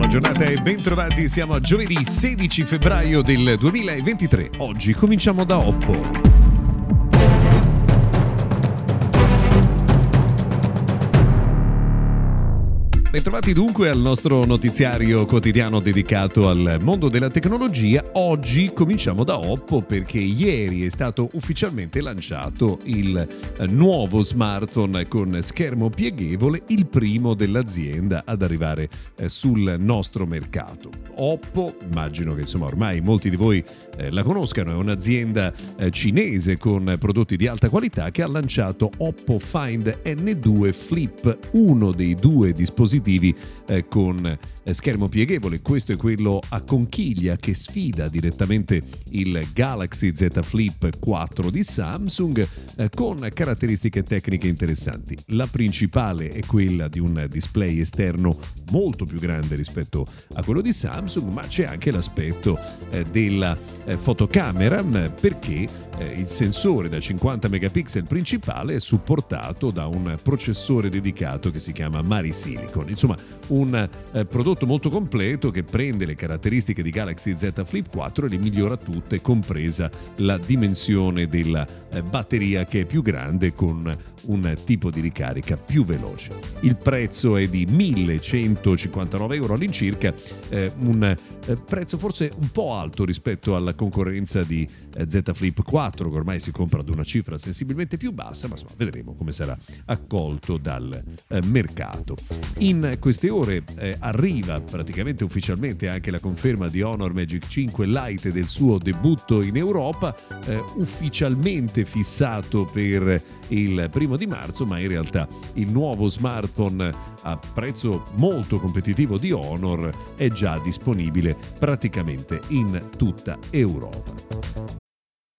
Buona giornata e bentrovati, siamo a giovedì 16 febbraio del 2023. Oggi cominciamo da Oppo. Bentrovati dunque al nostro notiziario quotidiano dedicato al mondo della tecnologia. Oggi cominciamo da Oppo perché ieri è stato ufficialmente lanciato il eh, nuovo smartphone con schermo pieghevole, il primo dell'azienda ad arrivare eh, sul nostro mercato. Oppo, immagino che insomma ormai molti di voi eh, la conoscano, è un'azienda cinese con prodotti di alta qualità che ha lanciato Oppo Find N2 Flip, uno dei due dispositivi dispositivi eh, con eh, schermo pieghevole. Questo è quello a conchiglia che sfida direttamente il Galaxy Z Flip 4 di Samsung eh, con caratteristiche tecniche interessanti. La principale è quella di un display esterno molto più grande rispetto a quello di Samsung, ma c'è anche l'aspetto eh, della eh, fotocamera perché eh, il sensore da 50 megapixel principale è supportato da un processore dedicato che si chiama Mari Silicon. Insomma, un eh, prodotto molto completo che prende le caratteristiche di Galaxy Z Flip 4 e le migliora tutte, compresa la dimensione della eh, batteria che è più grande con un tipo di ricarica più veloce. Il prezzo è di 1159 euro all'incirca, eh, un eh, prezzo forse un po' alto rispetto alla concorrenza di eh, Z Flip 4 che ormai si compra ad una cifra sensibilmente più bassa, ma insomma vedremo come sarà accolto dal eh, mercato. In queste ore eh, arriva praticamente ufficialmente anche la conferma di Honor Magic 5 Lite del suo debutto in Europa, eh, ufficialmente fissato per il primo di marzo, ma in realtà il nuovo smartphone a prezzo molto competitivo di Honor è già disponibile praticamente in tutta Europa.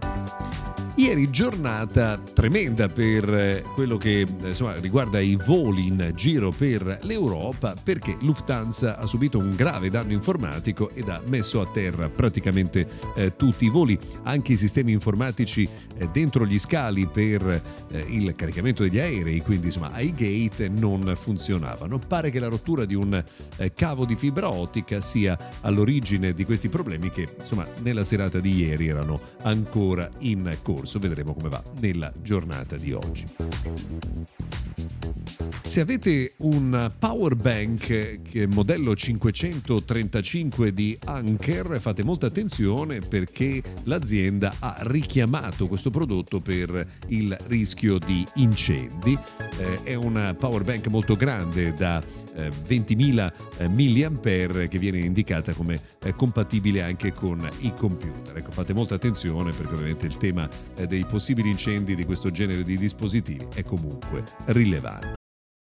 Thank you Ieri giornata tremenda per eh, quello che insomma, riguarda i voli in giro per l'Europa perché Lufthansa ha subito un grave danno informatico ed ha messo a terra praticamente eh, tutti i voli, anche i sistemi informatici eh, dentro gli scali per eh, il caricamento degli aerei, quindi insomma ai gate non funzionavano. Pare che la rottura di un eh, cavo di fibra ottica sia all'origine di questi problemi che insomma nella serata di ieri erano ancora in corso corso, vedremo come va nella giornata di oggi. Se avete un power bank modello 535 di Anker, fate molta attenzione perché l'azienda ha richiamato questo prodotto per il rischio di incendi. Eh, è un power bank molto grande da eh, 20.000 eh, mAh che viene indicata come eh, compatibile anche con i computer. Ecco, fate molta attenzione perché ovviamente il tema eh, dei possibili incendi di questo genere di dispositivi è comunque rilevante.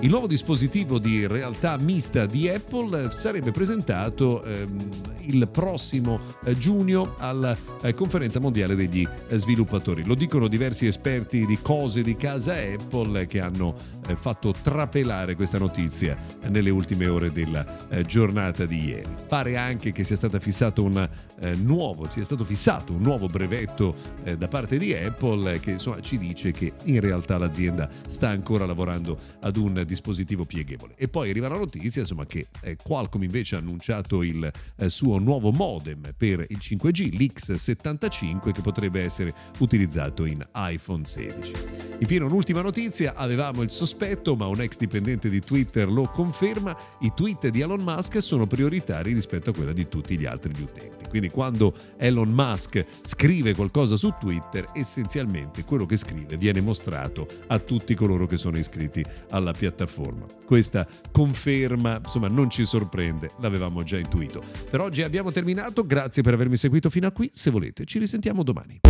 Il nuovo dispositivo di realtà mista di Apple sarebbe presentato ehm, il prossimo eh, giugno alla eh, conferenza mondiale degli eh, sviluppatori. Lo dicono diversi esperti di cose di casa Apple che hanno eh, fatto trapelare questa notizia nelle ultime ore della eh, giornata di ieri. Pare anche che sia un eh, nuovo, sia stato fissato un nuovo brevetto eh, da parte di Apple che insomma, ci dice che in realtà l'azienda sta ancora lavorando ad un dispositivo pieghevole. E poi arriva la notizia insomma, che eh, Qualcomm invece ha annunciato il eh, suo nuovo modem per il 5G, l'X75, che potrebbe essere utilizzato in iPhone 16. Infine un'ultima notizia, avevamo il sospetto, ma un ex dipendente di Twitter lo conferma, i tweet di Elon Musk sono prioritari rispetto a quella di tutti gli altri utenti. Quindi quando Elon Musk scrive qualcosa su Twitter, essenzialmente quello che scrive viene mostrato a tutti coloro che sono iscritti alla piattaforma. Questa conferma, insomma, non ci sorprende, l'avevamo già intuito. Per oggi abbiamo terminato, grazie per avermi seguito fino a qui, se volete ci risentiamo domani.